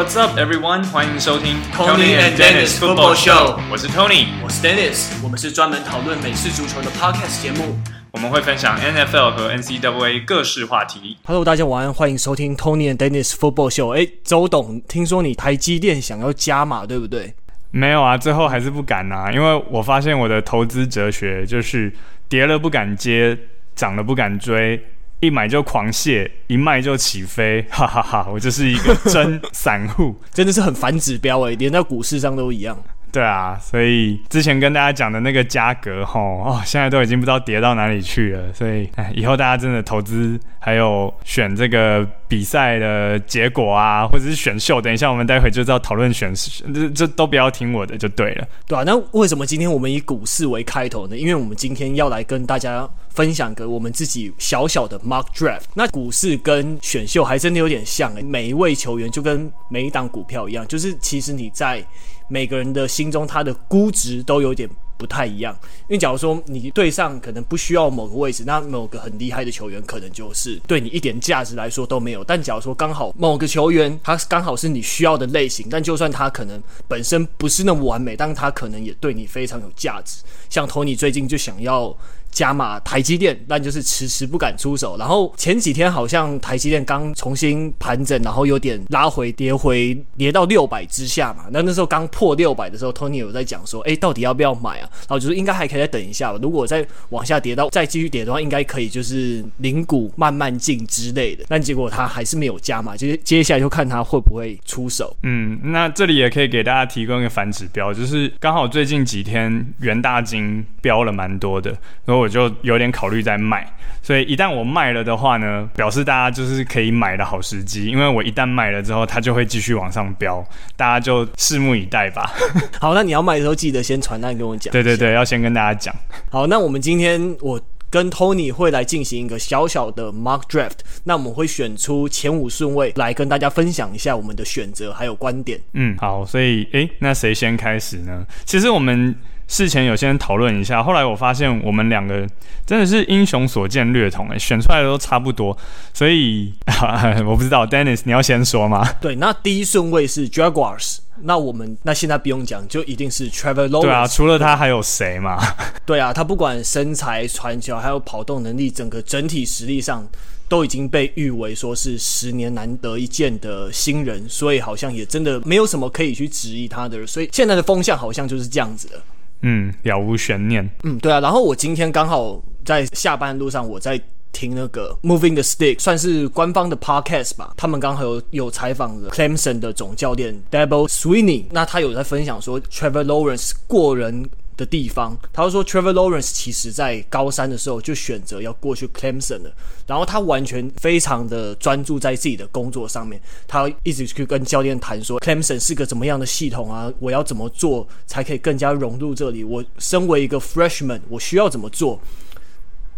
What's up, everyone？欢迎收听 Tony and Dennis Football Show。我是 Tony，我是 Dennis。我们是专门讨论美式足球的 Podcast 节目。我们会分享 NFL 和 NCAA 各式话题。Hello，大家晚安，欢迎收听 Tony and Dennis Football Show。哎，周董，听说你台积电想要加码，对不对？没有啊，最后还是不敢啊，因为我发现我的投资哲学就是跌了不敢接，涨了不敢追。一买就狂泻，一卖就起飞，哈哈哈，我就是一个真散户，真的是很反指标诶，连在股市上都一样。对啊，所以之前跟大家讲的那个价格吼哦，现在都已经不知道跌到哪里去了。所以哎，以后大家真的投资还有选这个比赛的结果啊，或者是选秀，等一下我们待会就知道讨论选，这这都不要听我的就对了。对啊，那为什么今天我们以股市为开头呢？因为我们今天要来跟大家分享个我们自己小小的 mock draft。那股市跟选秀还真的有点像，每一位球员就跟每一档股票一样，就是其实你在。每个人的心中，他的估值都有点不太一样。因为假如说你对上可能不需要某个位置，那某个很厉害的球员可能就是对你一点价值来说都没有。但假如说刚好某个球员他刚好是你需要的类型，但就算他可能本身不是那么完美，但他可能也对你非常有价值。像托尼最近就想要。加码台积电，但就是迟迟不敢出手。然后前几天好像台积电刚重新盘整，然后有点拉回跌回跌到六百之下嘛。那那时候刚破六百的时候，Tony 有在讲说，哎，到底要不要买啊？然后就是应该还可以再等一下吧。如果再往下跌到再继续跌的话，应该可以就是零股慢慢进之类的。但结果他还是没有加码，就是接下来就看他会不会出手。嗯，那这里也可以给大家提供一个反指标，就是刚好最近几天元大金飙了蛮多的，然后。我就有点考虑在卖，所以一旦我卖了的话呢，表示大家就是可以买的好时机，因为我一旦卖了之后，它就会继续往上飙，大家就拭目以待吧。好，那你要卖的时候记得先传单跟我讲。对对对，要先跟大家讲。好，那我们今天我跟 Tony 会来进行一个小小的 mock draft，那我们会选出前五顺位来跟大家分享一下我们的选择还有观点。嗯，好，所以诶，那谁先开始呢？其实我们。事前有些人讨论一下，后来我发现我们两个真的是英雄所见略同诶，选出来的都差不多，所以 我不知道，Dennis 你要先说吗？对，那第一顺位是 Jaguars，那我们那现在不用讲，就一定是 Trevor Lawrence。对啊，除了他还有谁嘛？对啊，他不管身材、传球，还有跑动能力，整个整体实力上都已经被誉为说是十年难得一见的新人，所以好像也真的没有什么可以去质疑他的，所以现在的风向好像就是这样子的。嗯，了无悬念。嗯，对啊。然后我今天刚好在下班路上，我在听那个 Moving the Stick，算是官方的 podcast 吧。他们刚好有有采访了 Clemson 的总教练 Dabo Swinney，那他有在分享说 Trevor Lawrence 过人的地方，他就说 Trevor Lawrence 其实在高三的时候就选择要过去 Clemson 了，然后他完全非常的专注在自己的工作上面，他一直去跟教练谈说 Clemson 是个怎么样的系统啊，我要怎么做才可以更加融入这里？我身为一个 Freshman，我需要怎么做？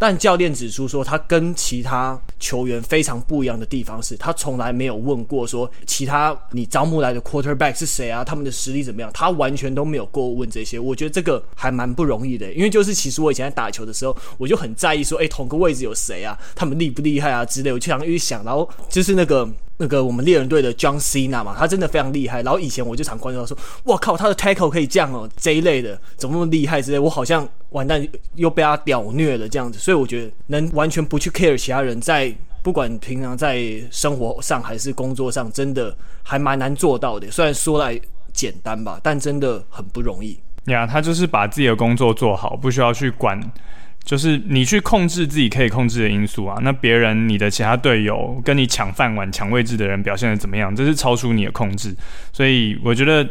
但教练指出说，他跟其他球员非常不一样的地方是，他从来没有问过说其他你招募来的 quarterback 是谁啊，他们的实力怎么样，他完全都没有过问这些。我觉得这个还蛮不容易的，因为就是其实我以前在打球的时候，我就很在意说，诶，同个位置有谁啊，他们厉不厉害啊之类，我就想一想，然后就是那个。那个我们猎人队的 John Cena 嘛，他真的非常厉害。然后以前我就常关注到说，哇靠，他的 tackle 可以这样哦，这一类的怎么那么厉害之类，我好像完蛋又被他屌虐了这样子。所以我觉得能完全不去 care 其他人，在不管平常在生活上还是工作上，真的还蛮难做到的。虽然说来简单吧，但真的很不容易。呀，他就是把自己的工作做好，不需要去管。就是你去控制自己可以控制的因素啊，那别人、你的其他队友跟你抢饭碗、抢位置的人表现的怎么样，这是超出你的控制。所以我觉得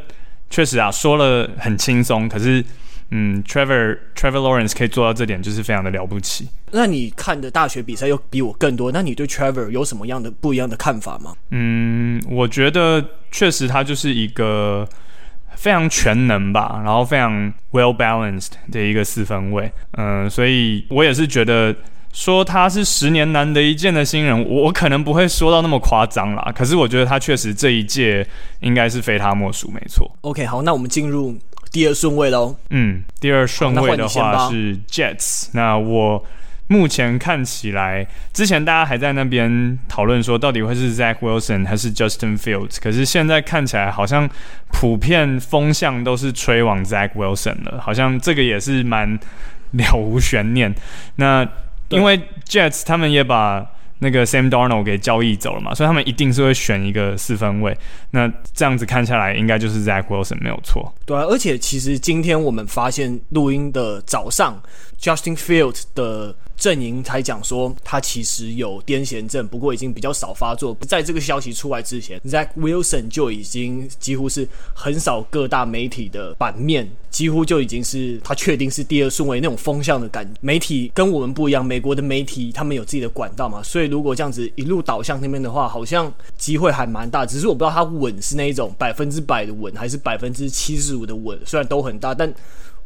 确实啊，说了很轻松，可是嗯，Trevor Trevor Lawrence 可以做到这点，就是非常的了不起。那你看的大学比赛又比我更多，那你对 Trevor 有什么样的不一样的看法吗？嗯，我觉得确实他就是一个。非常全能吧，然后非常 well balanced 的一个四分卫，嗯，所以我也是觉得说他是十年难得一见的新人，我我可能不会说到那么夸张啦，可是我觉得他确实这一届应该是非他莫属，没错。OK，好，那我们进入第二顺位喽。嗯，第二顺位的话是 Jets，那我目前看起来，之前大家还在那边讨论说，到底会是 Zach Wilson 还是 Justin Fields，可是现在看起来好像普遍风向都是吹往 Zach Wilson 了，好像这个也是蛮了无悬念。那因为 Jets 他们也把那个 Sam Darnold 给交易走了嘛，所以他们一定是会选一个四分位。那这样子看下来，应该就是 Zach Wilson 没有错。对啊，而且其实今天我们发现录音的早上，Justin Fields 的。阵营才讲说他其实有癫痫症，不过已经比较少发作。在这个消息出来之前，Zach Wilson 就已经几乎是横扫各大媒体的版面，几乎就已经是他确定是第二顺位那种风向的感觉。媒体跟我们不一样，美国的媒体他们有自己的管道嘛，所以如果这样子一路导向那边的话，好像机会还蛮大。只是我不知道他稳是那一种百分之百的稳，还是百分之七十五的稳，虽然都很大，但。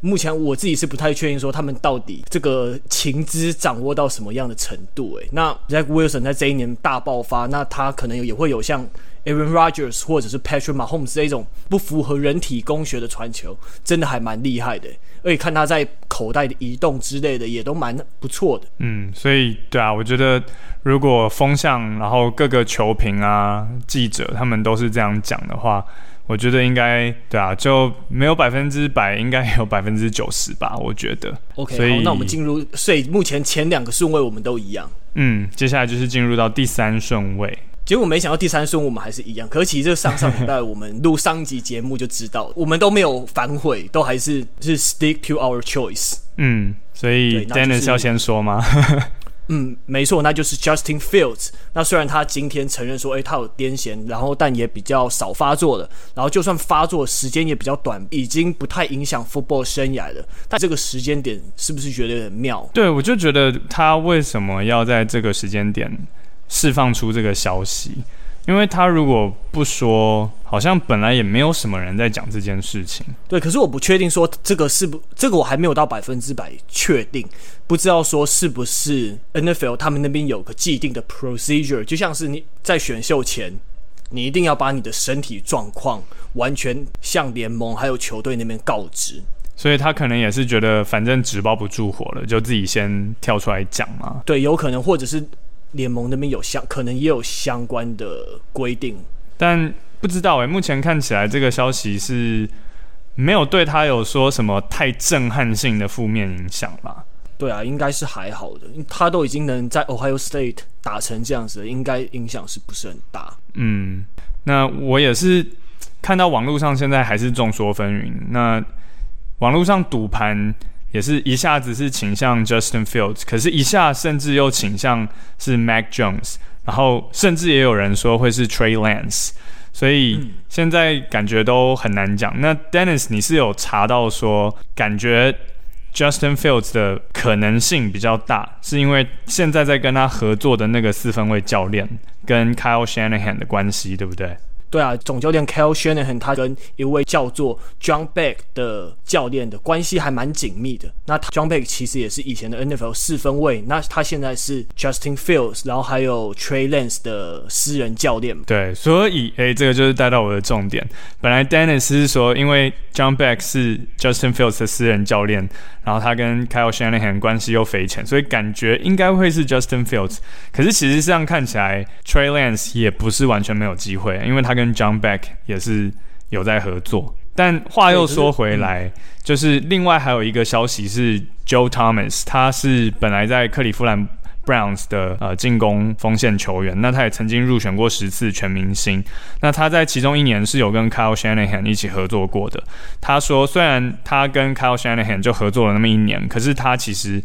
目前我自己是不太确定说他们到底这个情资掌握到什么样的程度诶、那 Zach Wilson 在这一年大爆发，那他可能也会有像 Aaron Rodgers 或者是 Patrick Mahomes 这一种不符合人体工学的传球，真的还蛮厉害的、而且看他在口袋的移动之类的也都蛮不错的。嗯，所以对啊，我觉得如果风向，然后各个球评啊、记者他们都是这样讲的话。我觉得应该对啊，就没有百分之百，应该有百分之九十吧。我觉得。OK，所以好，那我们进入，所以目前前两个顺位我们都一样。嗯，接下来就是进入到第三顺位。结果没想到第三顺位我们还是一样。可是其实这上上礼拜我们录上集节目就知道，我们都没有反悔，都还是是 stick to our choice。嗯，所以 Dennis 要先说吗？嗯，没错，那就是 Justin Fields。那虽然他今天承认说，哎、他有癫痫，然后但也比较少发作了，然后就算发作时间也比较短，已经不太影响 football 生涯了。但这个时间点是不是觉得有点妙？对，我就觉得他为什么要在这个时间点释放出这个消息？因为他如果不说，好像本来也没有什么人在讲这件事情。对，可是我不确定说这个是不，这个我还没有到百分之百确定，不知道说是不是 NFL 他们那边有个既定的 procedure，就像是你在选秀前，你一定要把你的身体状况完全向联盟还有球队那边告知。所以他可能也是觉得反正纸包不住火了，就自己先跳出来讲嘛。对，有可能，或者是。联盟那边有相，可能也有相关的规定，但不知道诶、欸，目前看起来这个消息是没有对他有说什么太震撼性的负面影响吧？对啊，应该是还好的，他都已经能在 Ohio State 打成这样子了，应该影响是不是很大？嗯，那我也是看到网络上现在还是众说纷纭，那网络上赌盘。也是一下子是倾向 Justin Fields，可是一下甚至又倾向是 Mac Jones，然后甚至也有人说会是 Trey Lance，所以现在感觉都很难讲。那 Dennis，你是有查到说感觉 Justin Fields 的可能性比较大，是因为现在在跟他合作的那个四分卫教练跟 Kyle Shanahan 的关系，对不对？对啊，总教练 Kyle Shanahan 他跟一位叫做 John Beck 的教练的关系还蛮紧密的。那 John Beck 其实也是以前的 NFL 四分卫，那他现在是 Justin Fields，然后还有 Trey Lance 的私人教练。对，所以诶，这个就是带到我的重点。本来 Dennis 是说，因为 John Beck 是 Justin Fields 的私人教练，然后他跟 Kyle Shanahan 关系又匪浅，所以感觉应该会是 Justin Fields。可是其实这样看起来，Trey Lance 也不是完全没有机会，因为他跟 John Beck 也是有在合作，但话又说回来，就是另外还有一个消息是 Joe Thomas，他是本来在克利夫兰 Browns 的呃进攻锋线球员，那他也曾经入选过十次全明星，那他在其中一年是有跟 Kyle Shanahan 一起合作过的。他说，虽然他跟 Kyle Shanahan 就合作了那么一年，可是他其实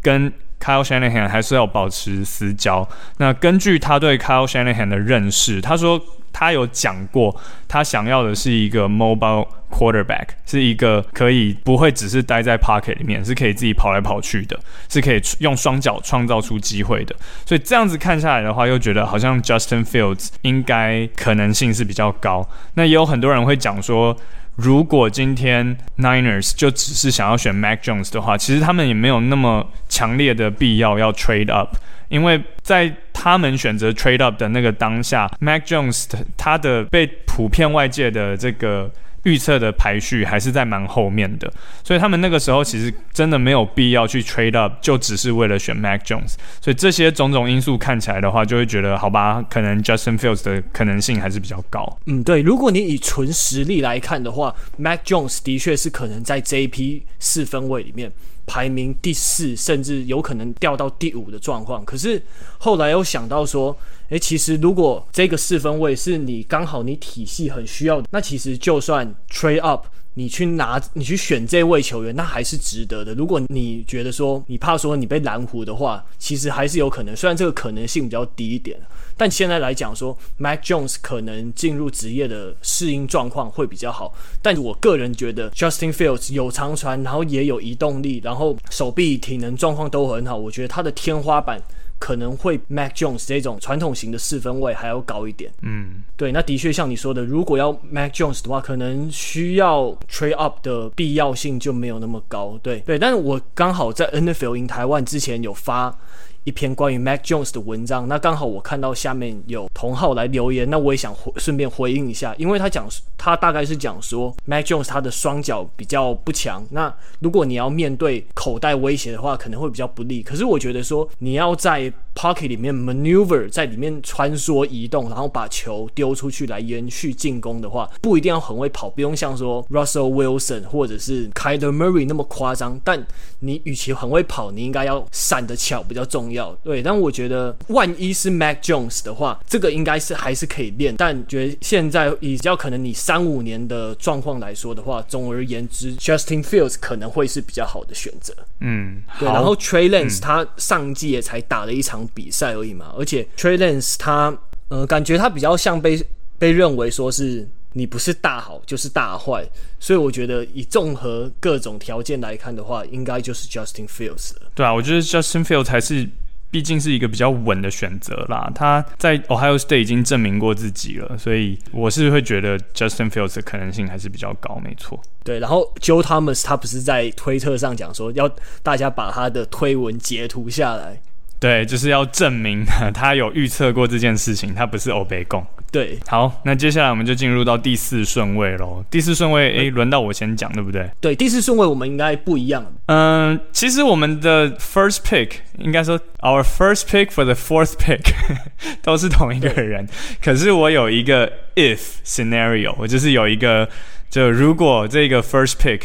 跟 Kyle Shanahan 还是要保持私交。那根据他对 Kyle Shanahan 的认识，他说。他有讲过，他想要的是一个 mobile quarterback，是一个可以不会只是待在 pocket 里面，是可以自己跑来跑去的，是可以用双脚创造出机会的。所以这样子看下来的话，又觉得好像 Justin Fields 应该可能性是比较高。那也有很多人会讲说，如果今天 Niners 就只是想要选 Mac Jones 的话，其实他们也没有那么强烈的必要要 trade up。因为在他们选择 trade up 的那个当下，Mac Jones 他的被普遍外界的这个预测的排序还是在蛮后面的，所以他们那个时候其实真的没有必要去 trade up，就只是为了选 Mac Jones。所以这些种种因素看起来的话，就会觉得好吧，可能 Justin Fields 的可能性还是比较高。嗯，对，如果你以纯实力来看的话，Mac Jones 的确是可能在这一批四分位里面排名第四，甚至有可能掉到第五的状况。可是后来又想到说，诶，其实如果这个四分位是你刚好你体系很需要，那其实就算 trade up，你去拿你去选这位球员，那还是值得的。如果你觉得说你怕说你被蓝胡的话，其实还是有可能，虽然这个可能性比较低一点，但现在来讲说，Mac Jones 可能进入职业的适应状况会比较好。但我个人觉得 Justin Fields 有长传，然后也有移动力，然后手臂体能状况都很好，我觉得他的天花板。可能会 Mac Jones 这种传统型的四分位还要高一点。嗯，对，那的确像你说的，如果要 Mac Jones 的话，可能需要 trade up 的必要性就没有那么高。对对，但是我刚好在 NFL in 台湾之前有发。一篇关于 Mac Jones 的文章，那刚好我看到下面有同号来留言，那我也想回顺便回应一下，因为他讲他大概是讲说 Mac Jones 他的双脚比较不强，那如果你要面对口袋威胁的话，可能会比较不利。可是我觉得说你要在 pocket 里面 maneuver，在里面穿梭移动，然后把球丢出去来延续进攻的话，不一定要很会跑，不用像说 Russell Wilson 或者是 Kyler Murray 那么夸张，但你与其很会跑，你应该要闪得巧比较重要。对，但我觉得万一是 Mac Jones 的话，这个应该是还是可以练。但觉得现在比较可能你三五年的状况来说的话，总而言之，Justin Fields 可能会是比较好的选择。嗯，对。然后 Trey Lance、嗯、他上季也才打了一场比赛而已嘛，而且 Trey Lance 他呃，感觉他比较像被被认为说是。你不是大好就是大坏，所以我觉得以综合各种条件来看的话，应该就是 Justin Fields 了。对啊，我觉得 Justin Fields 才是，毕竟是一个比较稳的选择啦。他在 Ohio State 已经证明过自己了，所以我是会觉得 Justin Fields 的可能性还是比较高，没错。对，然后 Joe Thomas 他不是在推特上讲说，要大家把他的推文截图下来。对，就是要证明他有预测过这件事情，他不是欧北共。对，好，那接下来我们就进入到第四顺位喽。第四顺位，诶，轮到我先讲，对不对？对，第四顺位我们应该不一样。嗯，其实我们的 first pick 应该说 our first pick for the fourth pick 都是同一个人，可是我有一个 if scenario，我就是有一个，就如果这个 first pick。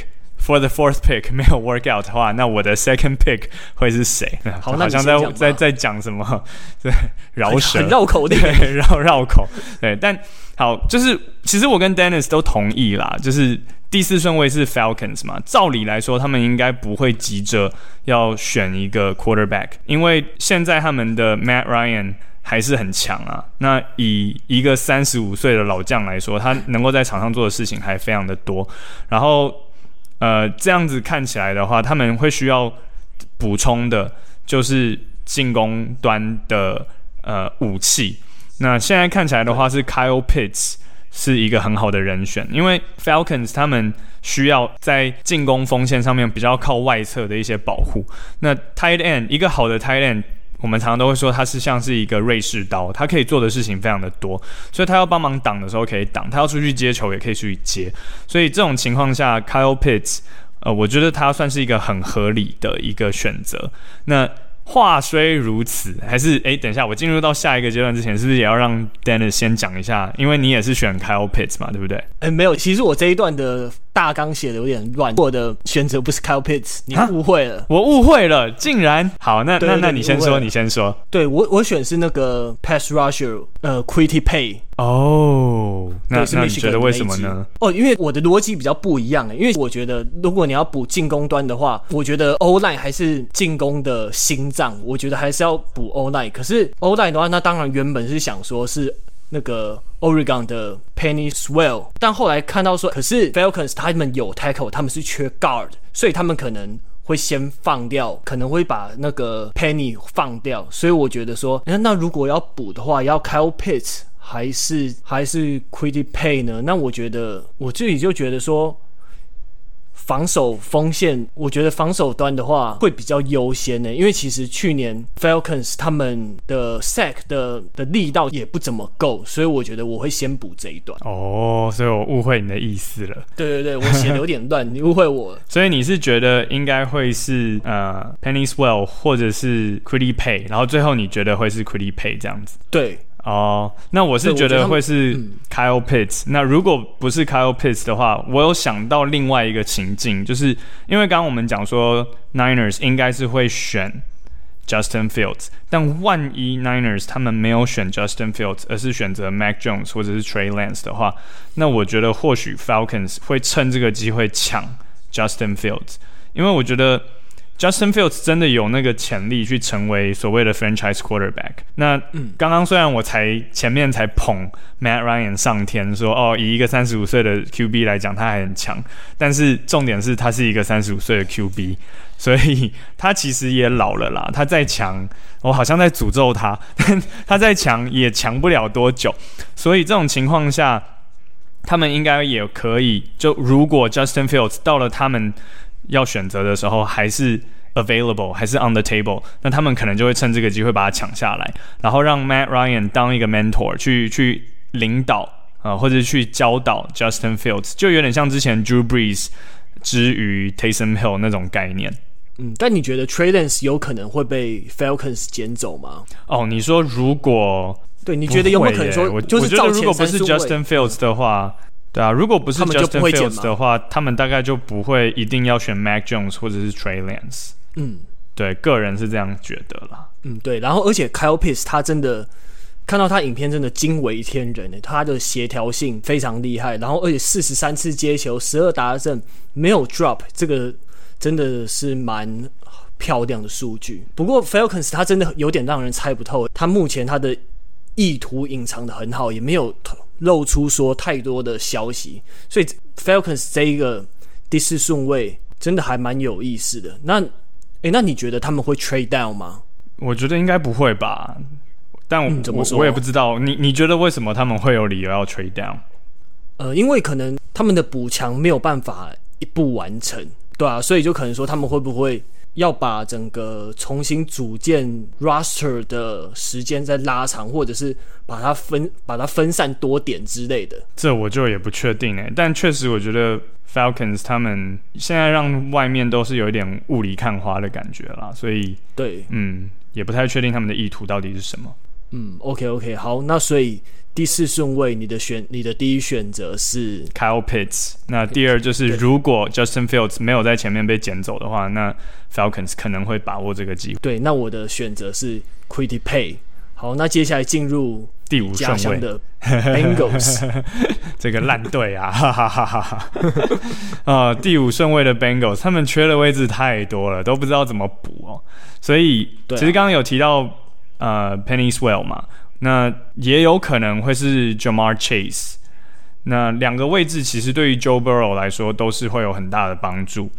For the fourth pick 没有 work out 的话，那我的 second pick 会是谁？好，好像在在在讲什么？对，饶舌，很绕口的，对，绕绕口。对，但好，就是其实我跟 Dennis 都同意啦，就是第四顺位是 Falcons 嘛。照理来说，他们应该不会急着要选一个 quarterback，因为现在他们的 Matt Ryan 还是很强啊。那以一个三十五岁的老将来说，他能够在场上做的事情还非常的多，然后。呃，这样子看起来的话，他们会需要补充的，就是进攻端的呃武器。那现在看起来的话，是 Kyle Pitts 是一个很好的人选，因为 Falcons 他们需要在进攻锋线上面比较靠外侧的一些保护。那 Tight End 一个好的 Tight End。我们常常都会说，他是像是一个瑞士刀，他可以做的事情非常的多，所以他要帮忙挡的时候可以挡，他要出去接球也可以出去接，所以这种情况下，Kyle Pitts，呃，我觉得他算是一个很合理的一个选择。那话虽如此，还是诶，等一下，我进入到下一个阶段之前，是不是也要让 Dennis 先讲一下？因为你也是选 Kyle Pitts 嘛，对不对？诶，没有，其实我这一段的大纲写的有点乱，我的选择不是 Kyle Pitts，你误会了，我误会了，竟然好，那那那你先说，你先说，对我我选是那个 Pass Rusher，呃，Quitty Paye。哦，那那你觉得为什么呢？哦，因为我的逻辑比较不一样诶，因为我觉得如果你要补进攻端的话，我觉得 O-line 还是进攻的心脏，我觉得还是要补 O-line。可是 O-line 的话，那当然原本是想说是那个 Oregon 的 Penny Sewell，但后来看到说，可是 Falcons 他们有 tackle，他们是缺 guard，所以他们可能会先放掉，可能会把那个 Penny 放掉。所以我觉得说，那那如果要补的话，要 Kyle Pitts。还是还是 Kwity Paye 呢？那我觉得我自己就觉得说防守锋线，我觉得防守端的话会比较优先呢，因为其实去年 Falcons 他们的 sack 的的力道也不怎么够，所以我觉得我会先补这一段。哦，所以我误会你的意思了。对对对，我写的有点乱，你误会我了。所以你是觉得应该会是呃 Penny Swell 或者是 Kwity Paye，然后最后你觉得会是 Kwity Paye 这样子？对。哦，那我是觉得会是 Kyle Pitts。那如果不是 Kyle Pitts 的话，我有想到另外一个情境，就是因为刚刚我们讲说 Niners 应该是会选 Justin Fields，但万一 Niners 他们没有选 Justin Fields，而是选择 Mac Jones 或者是 Trey Lance 的话，那我觉得或许 Falcons 会趁这个机会抢 Justin Fields，因为我觉得。Justin Fields 真的有那个潜力去成为所谓的 franchise quarterback。那刚刚虽然我才前面才捧 Matt Ryan 上天说，哦，以一个三十五岁的 QB 来讲，他还很强。但是重点是他是一个三十五岁的 QB，所以他其实也老了啦。他再强，我好像在诅咒他，但他再强也强不了多久。所以这种情况下，他们应该也可以。就如果 Justin Fields 到了他们。要选择的时候还是 available，还是 on the table，那他们可能就会趁这个机会把它抢下来，然后让 Matt Ryan 当一个 mentor 去去领导啊、呃，或者去教导 Justin Fields，就有点像之前 Drew Brees 之于 Taysom Hill 那种概念。嗯，但你觉得 Lance 有可能会被 Falcons 捡走吗？哦，你说如果对，你觉得有没有可能说，我就是觉得如果不是 Justin Fields 的话。对啊，如果不是 Justin Fields 的话，他们大概就不会一定要选 Mac Jones 或者是 Trey Lance。嗯，对，个人是这样觉得啦。嗯，对，然后而且 Kyle Pitts 他真的看到他影片真的惊为天人诶，他的协调性非常厉害，然后而且四十三次接球，十二达阵，没有 drop，这个真的是蛮漂亮的数据。不过 Falcons 他真的有点让人猜不透，他目前他的意图隐藏的很好，也没有。露出说太多的消息，所以 Falcons 这一个第四顺位真的还蛮有意思的。那，诶，那你觉得他们会 trade down 吗？我觉得应该不会吧。但我、嗯、怎么说？我也不知道。你你觉得为什么他们会有理由要 trade down？呃，因为可能他们的补强没有办法一步完成，对啊，所以就可能说他们会不会？要把整个重新组建 roster 的时间再拉长，或者是把它分把它分散多点之类的，这我就也不确定诶。但确实，我觉得 Falcons 他们现在让外面都是有一点雾里看花的感觉啦，所以对，嗯，也不太确定他们的意图到底是什么。嗯，OK OK，好，那所以。第四顺位，你的选你的第一选择是 Kyle Pitts。那第二就是，如果 Justin Fields 没有在前面被捡走的话，那 Falcons 可能会把握这个机会。对，那我的选择是 Quitty Paye。好，那接下来进入第五顺位的 Bengals，这个烂队啊，哈哈哈哈哈。啊，第五顺位的 Bengals，他们缺的位置太多了，都不知道怎么补哦。所以，其实刚刚有提到呃 Penny Swell 嘛。那也有可能会是 Jamar Chase 那两个位置其实对于 Joe Burrow 来说都是会有很大的帮助。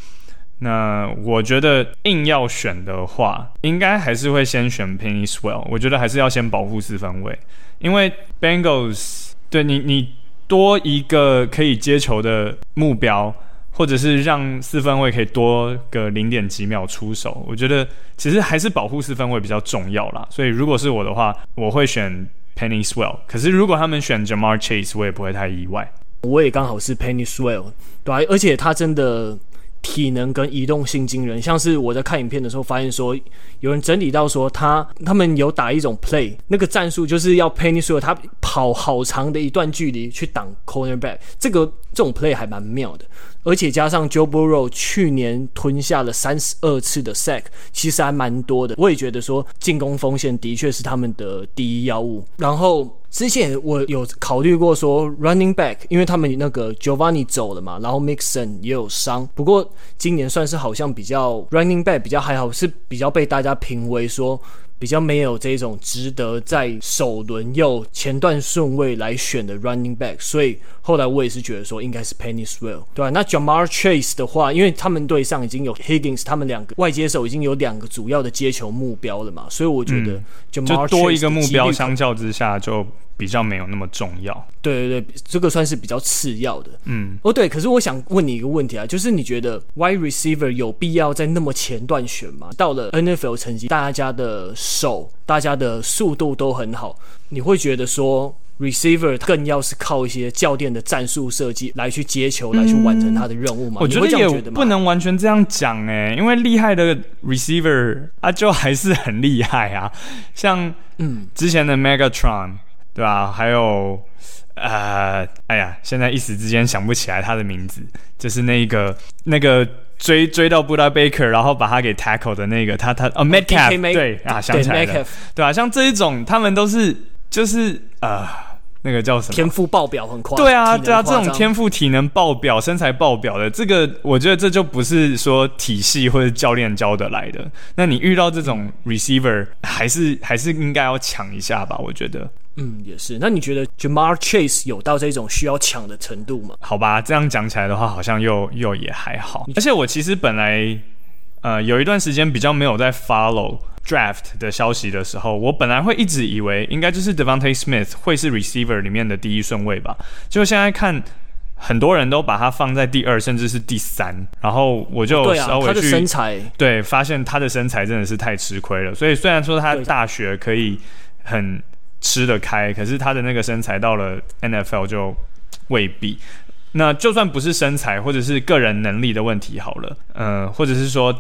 那我觉得硬要选的话，应该还是会先选 Penny Swell。我觉得还是要先保护四分卫，因为 Bengals 对你你多一个可以接球的目标。或者是让四分卫可以多个零点几秒出手，我觉得其实还是保护四分卫比较重要啦。所以如果是我的话，我会选 Penny Swell。可是如果他们选 Jamar Chase，我也不会太意外。我也刚好是 Penny Swell，对，而且他真的。体能跟移动性惊人，像是我在看影片的时候发现说，有人整理到说他他们有打一种 play，那个战术就是要 Penny Swell 他跑好长的一段距离去挡 cornerback，这个这种 play 还蛮妙的，而且加上 Joe Burrow 去年吞下了三十二次的 sack，其实还蛮多的，我也觉得说进攻锋线的确是他们的第一要务，然后。之前我有考虑过说 running back，因为他们那个 Giovanni 走了嘛，然后 Mixon 也有伤。不过今年算是好像比较 running back 比较还好，是比较被大家评为说比较没有这种值得在首轮又前段顺位来选的 running back，所以后来我也是觉得说应该是 Penny Sewell，对吧、啊？那 Ja'Marr Chase 的话，因为他们队上已经有 Higgins，他们两个外接手已经有两个主要的接球目标了嘛，所以我觉得就多一个目标，相较之下就比较没有那么重要。对对对，这个算是比较次要的。嗯，哦对，可是我想问你一个问题啊，就是你觉得 Wide Receiver 有必要在那么前段选吗？到了 NFL 成绩，大家的手、大家的速度都很好，你会觉得说 Receiver 更要是靠一些教练的战术设计来去接球，来去完成他的任务吗？我觉得也不能完全这样讲哎，因为厉害的 Receiver 啊，就还是很厉害啊，像嗯之前的 Megatron。对吧、啊？还有，呃，哎呀，现在一时之间想不起来他的名字，就是那个那个追追到 Budda Baker，然后把他给 tackle 的那个，他他哦 Metcalf 对啊，想起来了，对啊，像这一种，他们都是就是呃，那个叫什么？天赋爆表很快。对啊，对啊，这种天赋体能爆表、身材爆表的，这个我觉得这就不是说体系或者教练教得来的。那你遇到这种 receiver，还是还是应该要抢一下吧？我觉得。嗯，也是。那你觉得 Ja'Marr Chase 有到这种需要抢的程度吗？好吧，这样讲起来的话，好像又又也还好。而且我其实本来呃有一段时间比较没有在 follow draft 的消息的时候，我本来会一直以为应该就是 Devontae Smith 会是 receiver 里面的第一顺位吧。就现在看，很多人都把他放在第二，甚至是第三。然后我就稍微去、哦、对啊，他的身材对，发现他的身材真的是太吃亏了。所以虽然说他大学可以很。吃得开，可是他的那个身材到了 NFL 就未必。那就算不是身材，或者是个人能力的问题好了，呃，或者是说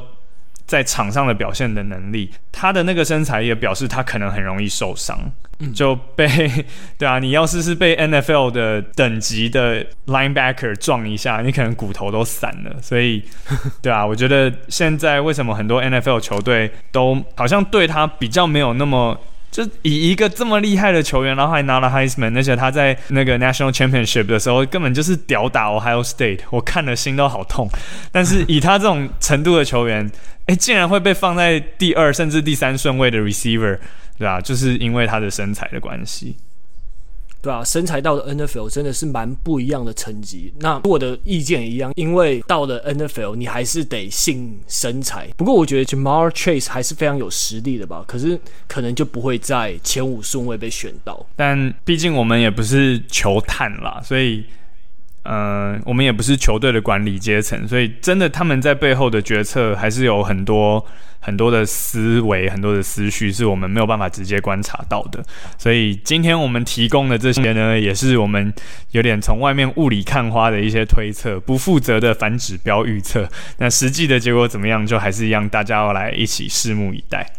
在场上的表现的能力，他的那个身材也表示他可能很容易受伤，嗯、就被 对啊，你要是是被 NFL 的等级的 linebacker 撞一下，你可能骨头都散了。所以，对啊，我觉得现在为什么很多 NFL 球队都好像对他比较没有那么。就以一个这么厉害的球员，然后还拿了 Heisman，而且他在那个 National Championship 的时候根本就是屌打 Ohio State，我看了心都好痛。但是以他这种程度的球员，哎，竟然会被放在第二甚至第三顺位的 receiver，对吧？就是因为他的身材的关系。对啊，身材到了 NFL 真的是蛮不一样的成绩。那我的意见也一样，因为到了 NFL 你还是得信身材。不过我觉得 Jamar Chase 还是非常有实力的吧，可是可能就不会在前五顺位被选到。但毕竟我们也不是球探啦，所以，呃，我们也不是球队的管理阶层，所以真的他们在背后的决策还是有很多。很多的思维，很多的思绪，是我们没有办法直接观察到的。所以今天我们提供的这些呢，也是我们有点从外面雾里看花的一些推测，不负责的反指标预测。那实际的结果怎么样，就还是一样，大家要来一起拭目以待。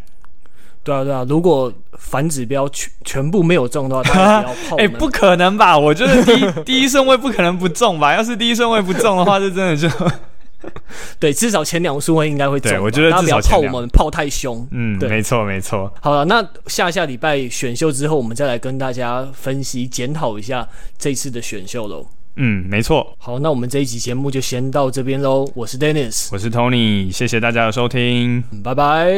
对啊，对啊，如果反指标全全部没有中的话，大家不要碰。哎、欸，不可能吧？我觉得第一 第一顺位不可能不中吧？要是第一顺位不中的话，就真的就。对，至少前两顺位应该会中。对，我觉得至少泡我们泡太凶。嗯，对，没错没错。好了，那下下礼拜选秀之后，我们再来跟大家分析检讨一下这次的选秀喽。嗯，没错。好，那我们这一集节目就先到这边喽。我是 Dennis，我是 Tony，谢谢大家的收听，拜拜。